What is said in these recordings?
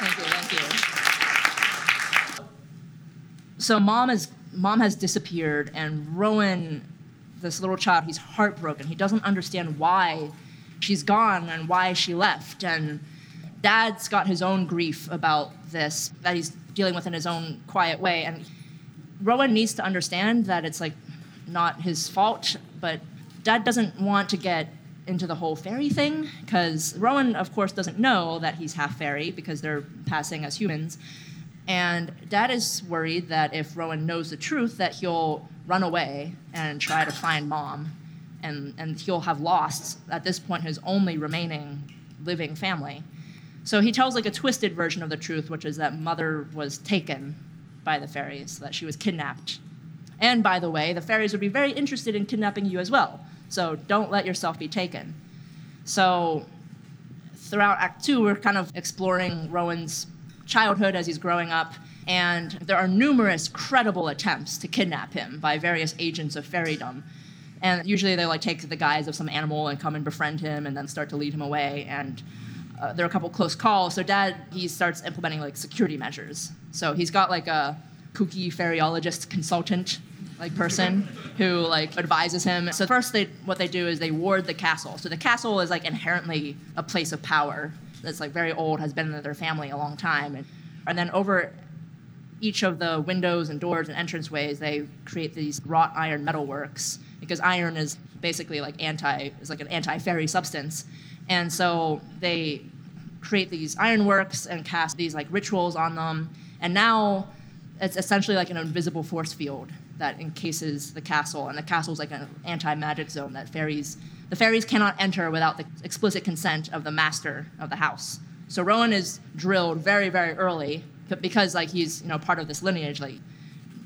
Thank you, thank you. So mom is mom has disappeared, and Rowan, this little child, he's heartbroken. He doesn't understand why she's gone and why she left. And dad's got his own grief about this that he's dealing with in his own quiet way. And Rowan needs to understand that it's like not his fault, but dad doesn't want to get into the whole fairy thing because Rowan, of course, doesn't know that he's half fairy because they're passing as humans. And dad is worried that if Rowan knows the truth, that he'll run away and try to find mom, and, and he'll have lost, at this point, his only remaining living family. So he tells like a twisted version of the truth, which is that mother was taken by the fairies, that she was kidnapped. And by the way, the fairies would be very interested in kidnapping you as well. So don't let yourself be taken. So throughout Act Two, we're kind of exploring Rowan's childhood as he's growing up, and there are numerous credible attempts to kidnap him by various agents of fairydom. And usually they like take the guise of some animal and come and befriend him and then start to lead him away. And uh, there are a couple close calls. So dad, he starts implementing like security measures. So he's got like a kooky fairyologist consultant like person who like advises him. So first they what they do is they ward the castle. So the castle is like inherently a place of power that's like very old, has been in their family a long time. And, and then over each of the windows and doors and entranceways, they create these wrought iron metalworks because iron is basically like anti is like an anti-fairy substance. And so they create these ironworks and cast these like rituals on them. And now it's essentially like an invisible force field that encases the castle, and the castle is like an anti-magic zone that fairies the fairies cannot enter without the explicit consent of the master of the house. So Rowan is drilled very, very early, but because like he's you know part of this lineage, like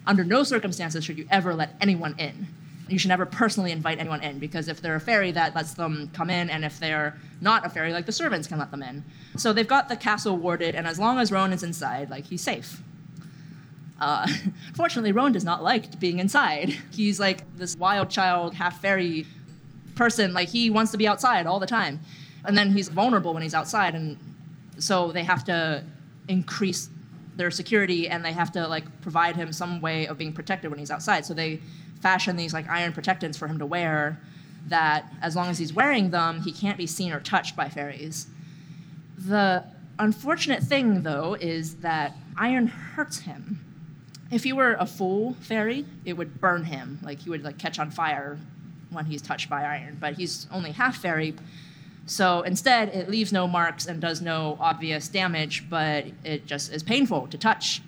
under no circumstances should you ever let anyone in. You should never personally invite anyone in because if they're a fairy, that lets them come in, and if they're not a fairy, like the servants can let them in. So they've got the castle warded, and as long as Rowan is inside, like he's safe. Uh, fortunately, Rowan does not like being inside. He's like this wild child, half fairy person. Like he wants to be outside all the time, and then he's vulnerable when he's outside, and so they have to increase their security and they have to like provide him some way of being protected when he's outside. So they fashion these like iron protectants for him to wear that as long as he's wearing them, he can't be seen or touched by fairies. The unfortunate thing though is that iron hurts him if he were a full fairy, it would burn him. Like he would like catch on fire when he's touched by iron. But he's only half fairy, so instead it leaves no marks and does no obvious damage, but it just is painful to touch.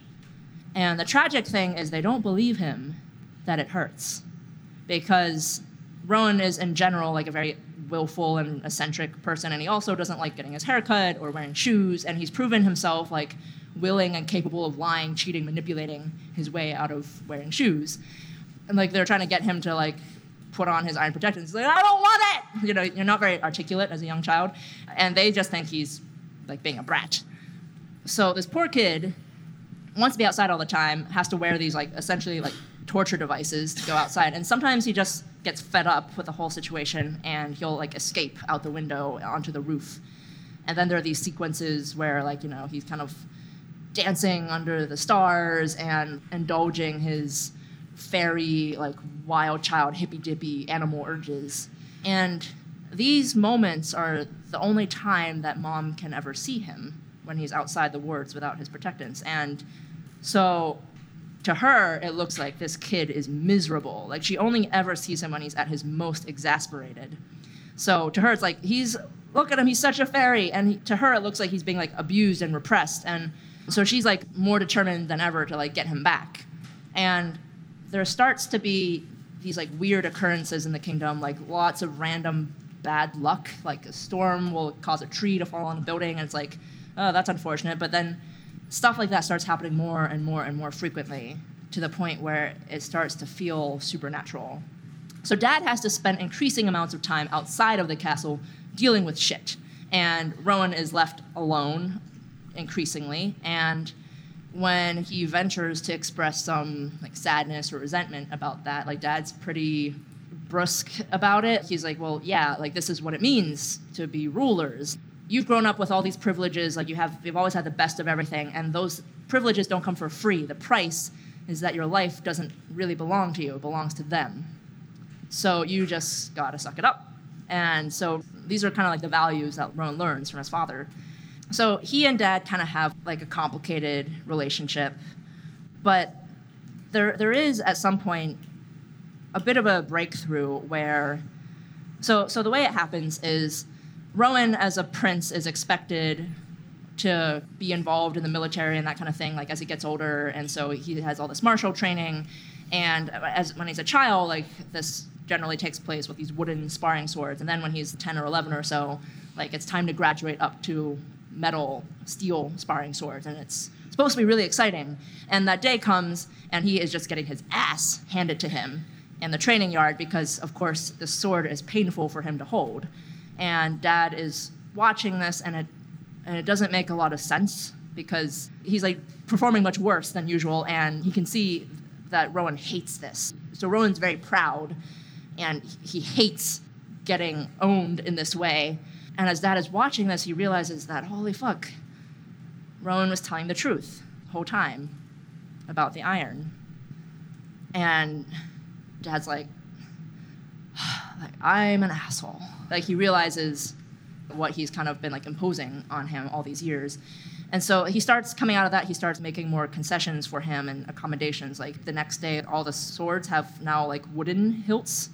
And the tragic thing is they don't believe him that it hurts, because Rowan is in general like a very willful and eccentric person, and he also doesn't like getting his hair cut or wearing shoes, and he's proven himself like willing and capable of lying, cheating, manipulating his way out of wearing shoes. And like they're trying to get him to like put on his iron protectors. He's like, I don't want it. You know, you're not very articulate as a young child, and they just think he's like being a brat. So this poor kid wants to be outside all the time, has to wear these like essentially like torture devices to go outside, and sometimes he just gets fed up with the whole situation and he'll like escape out the window onto the roof. And then there are these sequences where like you know he's kind of dancing under the stars and indulging his fairy, like wild child, hippy dippy animal urges. And these moments are the only time that mom can ever see him when he's outside the wards without his protectants. And so to her, it looks like this kid is miserable. Like she only ever sees him when he's at his most exasperated. So to her, it's like he's look at him, he's such a fairy, and he, to her, it looks like he's being like abused and repressed. And so she's like more determined than ever to like get him back. And there starts to be these like weird occurrences in the kingdom, like lots of random bad luck. Like a storm will cause a tree to fall on a building, and it's like, oh, that's unfortunate. But then stuff like that starts happening more and more and more frequently to the point where it starts to feel supernatural. So dad has to spend increasing amounts of time outside of the castle dealing with shit. And Rowan is left alone increasingly. And when he ventures to express some like sadness or resentment about that, like dad's pretty brusque about it. He's like, "Well, yeah, like this is what it means to be rulers." you've grown up with all these privileges, like you have, you've always had the best of everything, and those privileges don't come for free. The price is that your life doesn't really belong to you, it belongs to them. So you just gotta suck it up. And so these are kind of like the values that Rowan learns from his father. So he and dad kind of have like a complicated relationship, but there there is at some point a bit of a breakthrough where so so the way it happens is Rowan as a prince is expected to be involved in the military and that kind of thing like as he gets older and so he has all this martial training and as when he's a child like this generally takes place with these wooden sparring swords and then when he's 10 or 11 or so like it's time to graduate up to metal steel sparring swords and it's supposed to be really exciting. And that day comes and he is just getting his ass handed to him in the training yard because of course the sword is painful for him to hold. And dad is watching this and it and it doesn't make a lot of sense because he's like performing much worse than usual and he can see that rowan hates this. So rowan's very proud and he hates getting owned in this way and as dad is watching this he realizes that holy fuck rowan was telling the truth the whole time about the iron and dad's like i'm an asshole like he realizes what he's kind of been like imposing on him all these years. And so he starts coming out of that, he starts making more concessions for him and accommodations. Like the next day, all the swords have now like wooden hilts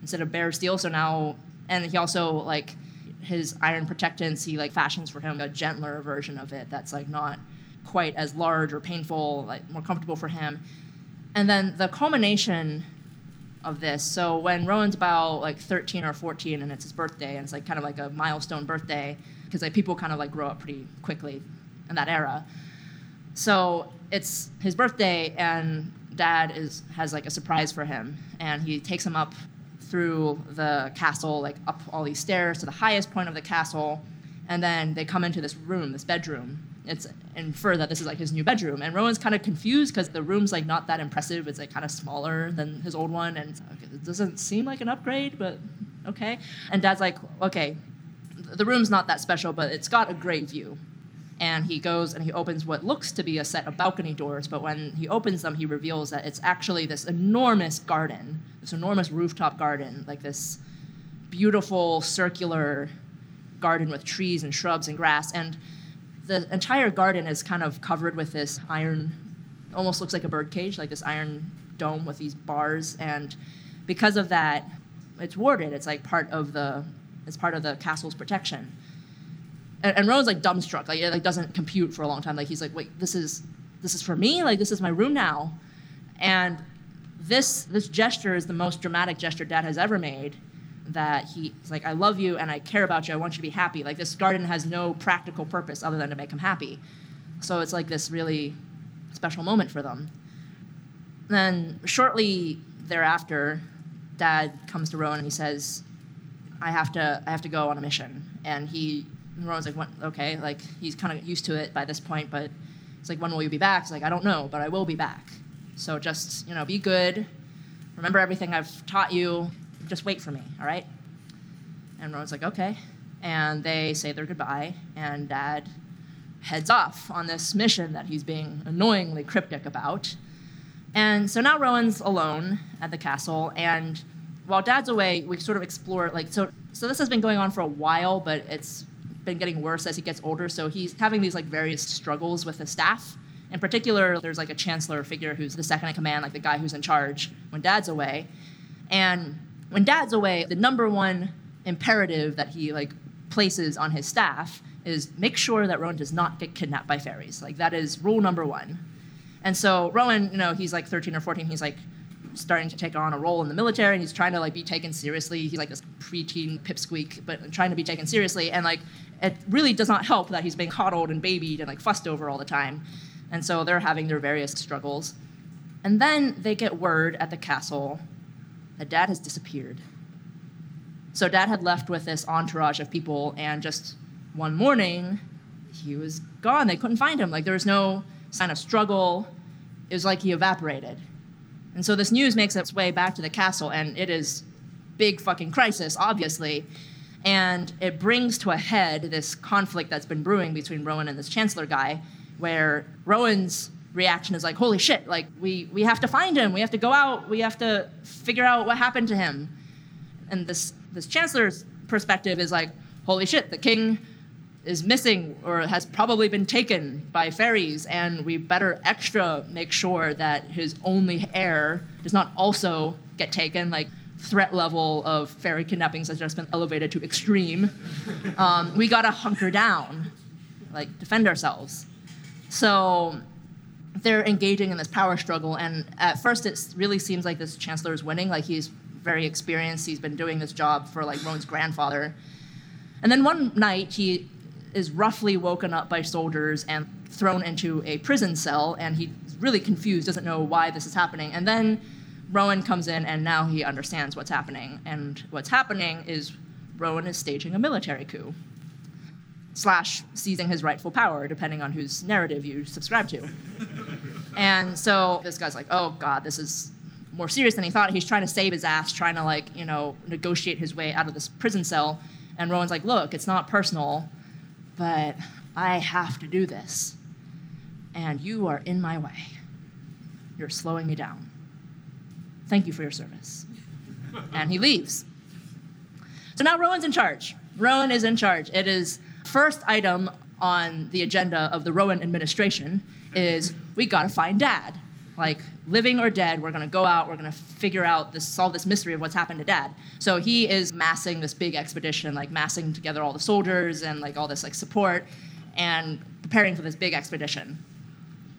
instead of bare steel. So now, and he also like his iron protectants, he like fashions for him a gentler version of it that's like not quite as large or painful, like more comfortable for him. And then the culmination of this. So when Rowan's about like 13 or 14 and it's his birthday and it's like kind of like a milestone birthday because like people kind of like grow up pretty quickly in that era. So it's his birthday and dad is has like a surprise for him and he takes him up through the castle like up all these stairs to the highest point of the castle and then they come into this room, this bedroom it's infer that this is like his new bedroom. And Rowan's kind of confused because the room's like not that impressive. It's like kind of smaller than his old one, and it doesn't seem like an upgrade, but okay. And Dad's like, okay, the room's not that special, but it's got a great view. And he goes and he opens what looks to be a set of balcony doors, but when he opens them, he reveals that it's actually this enormous garden, this enormous rooftop garden, like this beautiful circular garden with trees and shrubs and grass. And the entire garden is kind of covered with this iron, almost looks like a bird cage, like this iron dome with these bars, and because of that, it's warded. It's like part of the, it's part of the castle's protection. And, and like dumbstruck, like it like doesn't compute for a long time. Like he's like, wait, this is, this is for me. Like this is my room now, and this this gesture is the most dramatic gesture Dad has ever made that he's like, I love you and I care about you. I want you to be happy. Like this garden has no practical purpose other than to make him happy. So it's like this really special moment for them. Then shortly thereafter, Dad comes to Rowan and he says, "I have to, I have to go on a mission." And he, and Rowan's like? "Okay." Like he's kind of used to it by this point, but it's like, "When will you be back?" He's like, "I don't know, but I will be back." So just you know, be good. Remember everything I've taught you just wait for me, all right? And Rowan's like, okay. And they say their goodbye, and Dad heads off on this mission that he's being annoyingly cryptic about. And so now Rowan's alone at the castle, and while Dad's away, we sort of explore like so. So this has been going on for a while, but it's been getting worse as he gets older. So he's having these like various struggles with the staff. In particular, there's like a chancellor figure who's the second in command, like the guy who's in charge when Dad's away, and when dad's away, the number one imperative that he like places on his staff is make sure that Rowan does not get kidnapped by fairies. Like that is rule number one. And so Rowan, you know, he's like 13 or 14. He's like starting to take on a role in the military, and he's trying to like be taken seriously. He's like this preteen pipsqueak, but trying to be taken seriously. And like it really does not help that he's being coddled and babied and like fussed over all the time. And so they're having their various struggles. And then they get word at the castle that dad has disappeared. So dad had left with this entourage of people, and just one morning, he was gone. They couldn't find him. Like there was no sign of struggle. It was like he evaporated. And so this news makes its way back to the castle, and it is big fucking crisis, obviously. And it brings to a head this conflict that's been brewing between Rowan and this Chancellor guy, where Rowan's reaction is like, holy shit, like we, we have to find him, we have to go out, we have to figure out what happened to him. And this this Chancellor's perspective is like, holy shit, the king is missing or has probably been taken by fairies, and we better extra make sure that his only heir does not also get taken. Like, threat level of fairy kidnappings has just been elevated to extreme. Um, we gotta hunker down, like, defend ourselves. So, they're engaging in this power struggle, and at first it really seems like this chancellor is winning. Like he's very experienced. He's been doing this job for like Rowan's grandfather. And then one night he is roughly woken up by soldiers and thrown into a prison cell, and he's really confused, doesn't know why this is happening. And then Rowan comes in, and now he understands what's happening. And what's happening is Rowan is staging a military coup, slash seizing his rightful power, depending on whose narrative you subscribe to. and so this guy's like, oh god, this is more serious than he thought. He's trying to save his ass, trying to like, you know, negotiate his way out of this prison cell. And Rowan's like, look, it's not personal but I have to do this. And you are in my way. You're slowing me down. Thank you for your service. and he leaves. So now Rowan's in charge. Rowan is in charge. It is first item on the agenda of the Rowan administration is we gotta find dad like living or dead, we're gonna go out, we're gonna figure out this, solve this mystery of what's happened to dad. So he is massing this big expedition, like massing together all the soldiers and like all this like support and preparing for this big expedition.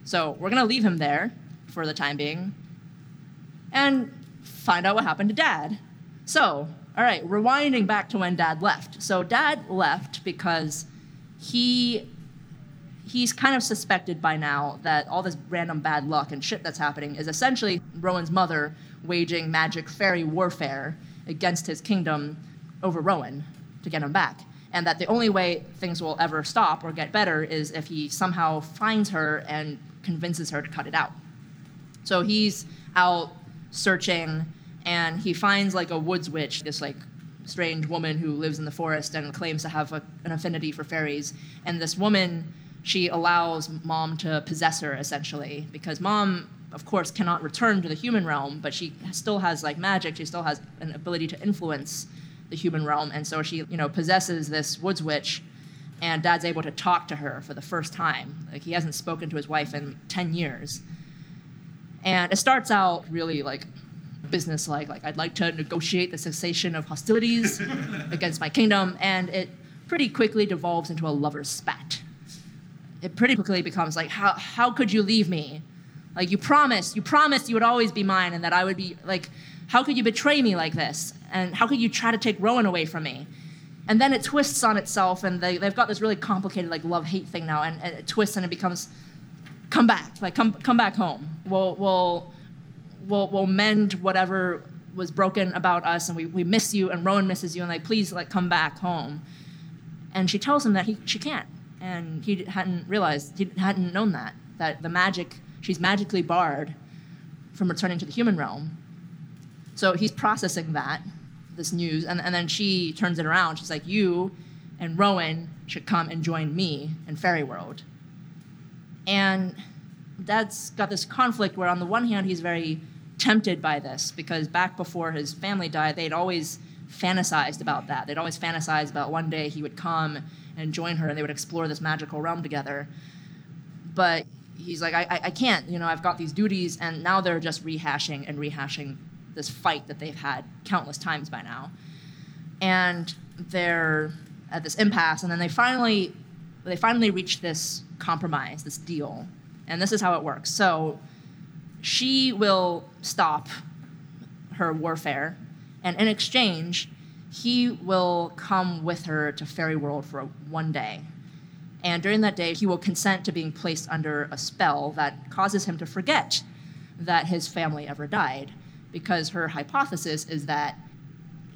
So we're gonna leave him there for the time being and find out what happened to dad. So, all right, rewinding back to when dad left. So dad left because he he's kind of suspected by now that all this random bad luck and shit that's happening is essentially Rowan's mother waging magic fairy warfare against his kingdom over Rowan to get him back. And that the only way things will ever stop or get better is if he somehow finds her and convinces her to cut it out. So he's out searching and he finds like a woods witch, this like strange woman who lives in the forest and claims to have a, an affinity for fairies. And this woman she allows mom to possess her essentially because mom of course cannot return to the human realm but she still has like magic. She still has an ability to influence the human realm and so she you know possesses this woods witch and dad's able to talk to her for the first time. Like he hasn't spoken to his wife in 10 years. And it starts out really like business like like i'd like to negotiate the cessation of hostilities against my kingdom and it pretty quickly devolves into a lover's spat it pretty quickly becomes like, how, how could you leave me? Like, you promised, you promised you would always be mine and that I would be, like, how could you betray me like this? And how could you try to take Rowan away from me? And then it twists on itself, and they, they've got this really complicated, like, love hate thing now, and, and it twists and it becomes, come back, like, come, come back home. We'll, we'll, we'll, we'll mend whatever was broken about us, and we, we miss you, and Rowan misses you, and like, please, like, come back home. And she tells him that he, she can't and he hadn't realized he hadn't known that that the magic she's magically barred from returning to the human realm. So he's processing that this news and, and then she turns it around. She's like you and rowan should come and join me in fairy world. And dad's got this conflict where on the one hand he's very tempted by this because back before his family died they'd always fantasized about that. They'd always fantasized about one day he would come and join her and they would explore this magical realm together. But he's like, I, I can't, you know, I've got these duties, and now they're just rehashing and rehashing this fight that they've had countless times by now. And they're at this impasse, and then they finally they finally reach this compromise, this deal. And this is how it works. So she will stop her warfare, and in exchange, he will come with her to Fairy World for one day. And during that day, he will consent to being placed under a spell that causes him to forget that his family ever died. Because her hypothesis is that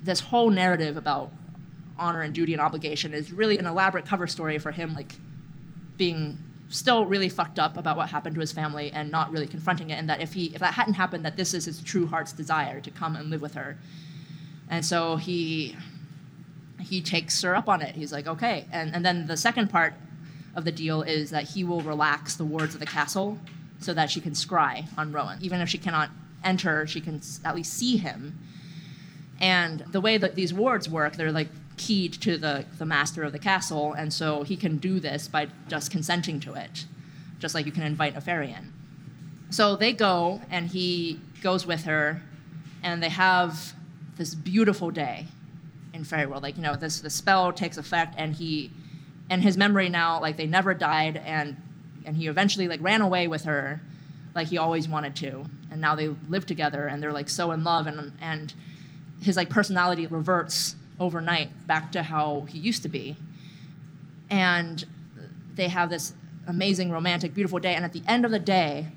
this whole narrative about honor and duty and obligation is really an elaborate cover story for him, like being still really fucked up about what happened to his family and not really confronting it. And that if he if that hadn't happened, that this is his true heart's desire to come and live with her. And so he he takes her up on it. He's like, okay. And, and then the second part of the deal is that he will relax the wards of the castle so that she can scry on Rowan. Even if she cannot enter, she can at least see him. And the way that these wards work, they're like keyed to the, the master of the castle, and so he can do this by just consenting to it, just like you can invite a fairy in. So they go, and he goes with her, and they have this beautiful day in fairy world. Like you know, this the spell takes effect, and he, and his memory now, like they never died, and and he eventually like ran away with her, like he always wanted to, and now they live together, and they're like so in love, and and his like personality reverts overnight back to how he used to be. And they have this amazing, romantic, beautiful day. And at the end of the day,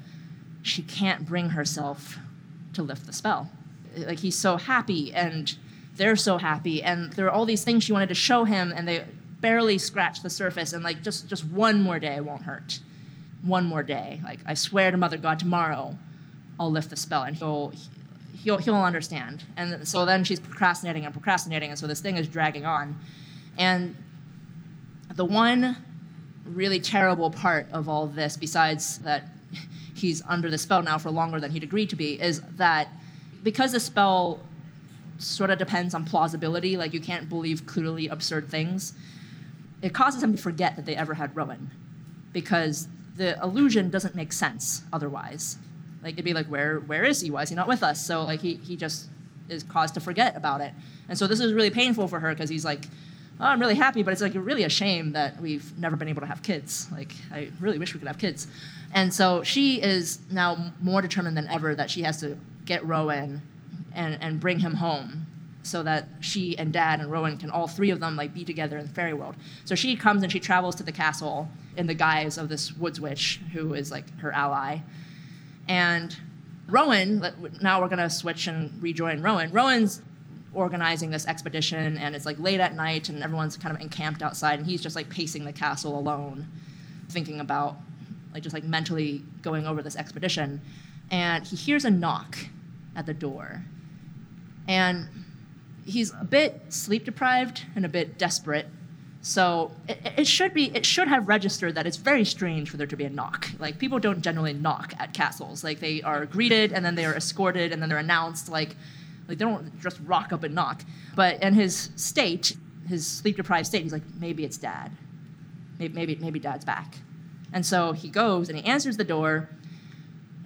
she can't bring herself to lift the spell. Like he's so happy and they're so happy and there are all these things she wanted to show him and they barely scratch the surface and like just just one more day won't hurt. One more day. Like I swear to Mother God tomorrow I'll lift the spell and he'll he'll, he'll understand. And so then she's procrastinating and procrastinating, and so this thing is dragging on. And the one really terrible part of all this, besides that he's under the spell now for longer than he'd agreed to be, is that because the spell sort of depends on plausibility, like you can't believe clearly absurd things, it causes him to forget that they ever had Rowan. Because the illusion doesn't make sense otherwise. Like it'd be like, where where is he? Why is he not with us? So like he he just is caused to forget about it. And so this is really painful for her because he's like, oh, I'm really happy, but it's like really a shame that we've never been able to have kids. Like I really wish we could have kids. And so she is now more determined than ever that she has to get Rowan and, and bring him home so that she and dad and Rowan can all three of them like be together in the fairy world. So she comes and she travels to the castle in the guise of this woods witch who is like her ally. And Rowan, now we're to switch and rejoin Rowan. Rowan's organizing this expedition, and it's like late at night, and everyone's kind of encamped outside, and he's just like pacing the castle alone, thinking about, like, just like mentally going over this expedition. And he hears a knock at the door. And he's a bit sleep deprived and a bit desperate so it, it, should be it should have registered that it's very strange for there to be a knock. Like people don't generally knock at castles. Like they are greeted and then they are escorted and then they're announced. Like like they don't just rock up and knock. But in his state, his sleep deprived state, he's like maybe it's dad. Maybe maybe maybe dad's back. And so he goes and he answers the door,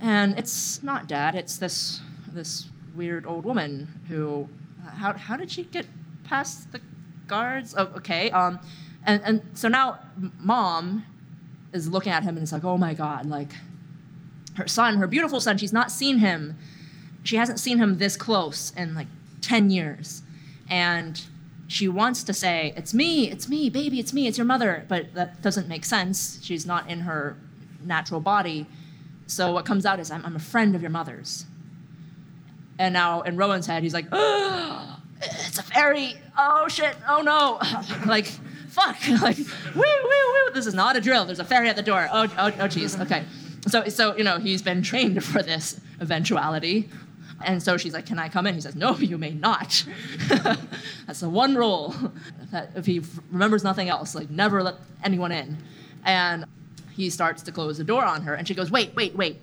and it's not dad. It's this this weird old woman who how how did she get past the guards. Oh, okay. Um, and, and so now mom is looking at him and it's like, oh my God, like her son, her beautiful son, she's not seen him. She hasn't seen him this close in like 10 years. And she wants to say, it's me, it's me, baby, it's me, it's your mother. But that doesn't make sense. She's not in her natural body. So what comes out is, I'm, I'm a friend of your mother's. And now in Rowan's head, he's like, oh, it's a fairy. Oh shit. Oh no. like, fuck. like, woo, woo, woo. This is not a drill. There's a fairy at the door. Oh, oh, oh, jeez. Okay. So, so you know, he's been trained for this eventuality. And so she's like, Can I come in? He says, No, you may not. That's the one rule that if he remembers nothing else, like, never let anyone in. And he starts to close the door on her. And she goes, Wait, wait, wait.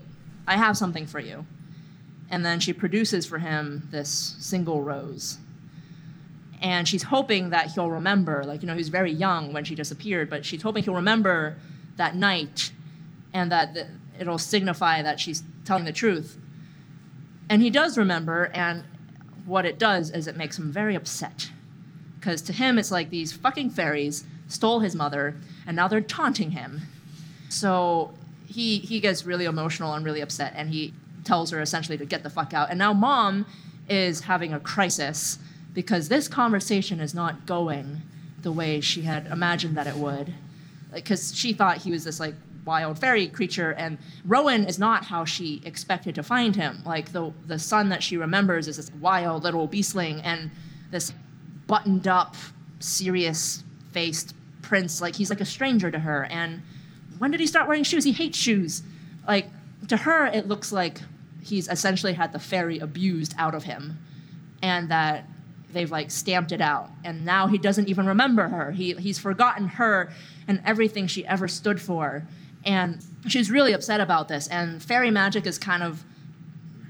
I have something for you. And then she produces for him this single rose. And she's hoping that he'll remember like you know he was very young when she disappeared but she's hoping he'll remember that night and that the, it'll signify that she's telling the truth. And he does remember and what it does is it makes him very upset. Because to him it's like these fucking fairies stole his mother and now they're taunting him. So he he gets really emotional and really upset and he tells her essentially to get the fuck out and now mom is having a crisis because this conversation is not going the way she had imagined that it would. Because like, she thought he was this like wild fairy creature, and Rowan is not how she expected to find him. Like the the son that she remembers is this wild little beastling, and this buttoned up, serious faced prince. Like he's like a stranger to her. And when did he start wearing shoes? He hates shoes. Like to her, it looks like he's essentially had the fairy abused out of him, and that they've like stamped it out. And now he doesn't even remember her. He, he's forgotten her and everything she ever stood for. And she's really upset about this. And fairy magic is kind of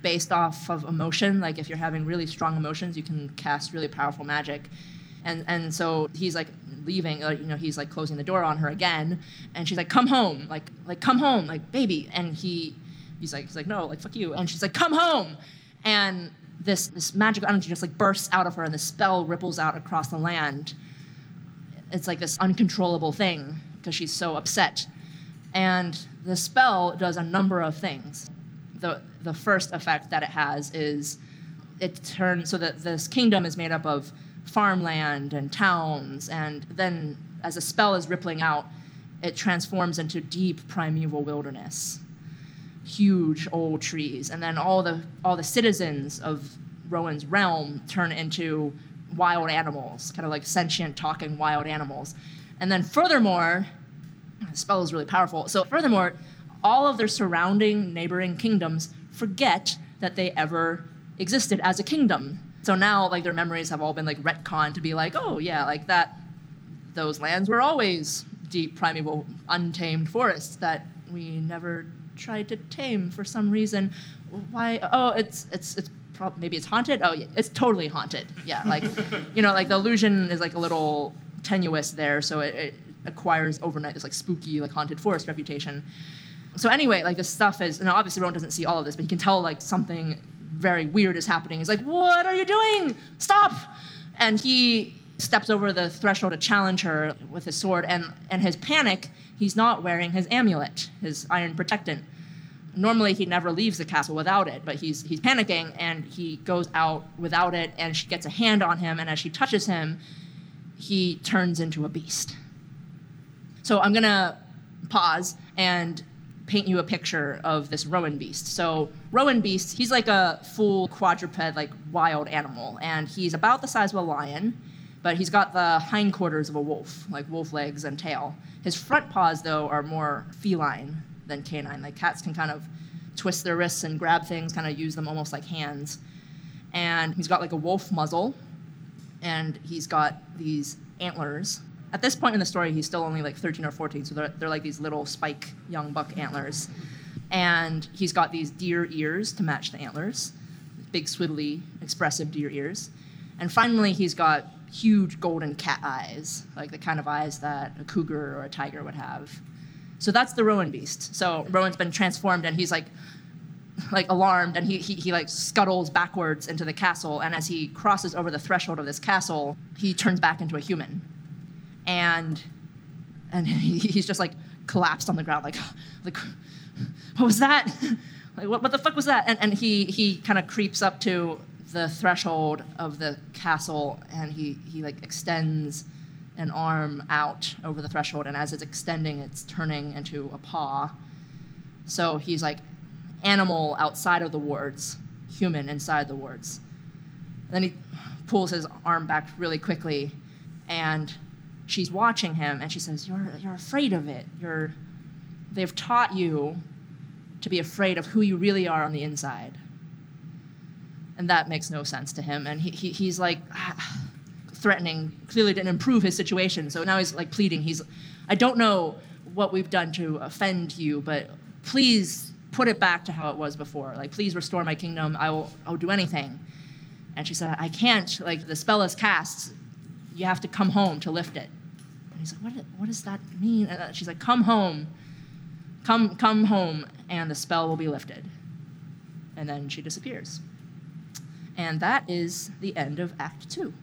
based off of emotion. Like if you're having really strong emotions you can cast really powerful magic. And and so he's like leaving uh, you know he's like closing the door on her again. And she's like come home. Like like come home. Like baby. And he he's like he's like no like fuck you. And she's like come home! And this this magical energy just like bursts out of her and the spell ripples out across the land. It's like this uncontrollable thing because she's so upset. And the spell does a number of things. The the first effect that it has is it turns so that this kingdom is made up of farmland and towns and then as a spell is rippling out it transforms into deep primeval wilderness huge old trees, and then all the all the citizens of Rowan's realm turn into wild animals, kind of like sentient talking wild animals. And then furthermore, the spell is really powerful. So furthermore, all of their surrounding neighboring kingdoms forget that they ever existed as a kingdom. So now like their memories have all been like retconned to be like, oh yeah, like that those lands were always deep primeval untamed forests that we never tried to tame for some reason. Why? Oh, it's it's it's probably maybe it's haunted. Oh, yeah, it's totally haunted. Yeah, like you know, like the illusion is like a little tenuous there, so it, it acquires overnight this like spooky like haunted forest reputation. So anyway, like this stuff is, and obviously Rowan doesn't see all of this, but he can tell like something very weird is happening. He's like, "What are you doing? Stop!" And he steps over the threshold to challenge her with his sword, and and his panic he's not wearing his amulet, his iron protectant. Normally, he never leaves the castle without it, but he's, he's panicking and he goes out without it, and she gets a hand on him, and as she touches him, he turns into a beast. So I'm gonna pause and paint you a picture of this Rowan beast. So Rowan beast, he's like a full quadruped, like wild animal, and he's about the size of a lion but he's got the hindquarters of a wolf, like wolf legs and tail. His front paws, though, are more feline than canine. Like cats can kind of twist their wrists and grab things, kind of use them almost like hands. And he's got like a wolf muzzle, and he's got these antlers. At this point in the story, he's still only like 13 or 14, so they're, they're like these little spike young buck antlers. And he's got these deer ears to match the antlers, big, swivelly, expressive deer ears. And finally, he's got huge golden cat eyes, like the kind of eyes that a cougar or a tiger would have. So that's the Rowan beast. So Rowan's been transformed and he's like like alarmed and he, he, he like scuttles backwards into the castle and as he crosses over the threshold of this castle, he turns back into a human. And and he, he's just like collapsed on the ground like like what was that? like what, what the fuck was that? And and he he kind of creeps up to the threshold of the castle and he, he like extends an arm out over the threshold and as it's extending it's turning into a paw. So he's like animal outside of the wards human inside the wards. Then he pulls his arm back really quickly and she's watching him and she says you're, you're afraid of it. You're, they've taught you to be afraid of who you really are on the inside and that makes no sense to him. And he, he he's like threatening, clearly didn't improve his situation. So now he's like pleading. He's, I don't know what we've done to offend you, but please put it back to how it was before. Like, please restore my kingdom. I will, I will do anything. And she said, I can't. Like, the spell is cast. You have to come home to lift it. And he's like, what, what does that mean? And she's like, come home. Come, come home, and the spell will be lifted. And then she disappears. And that is the end of Act Two.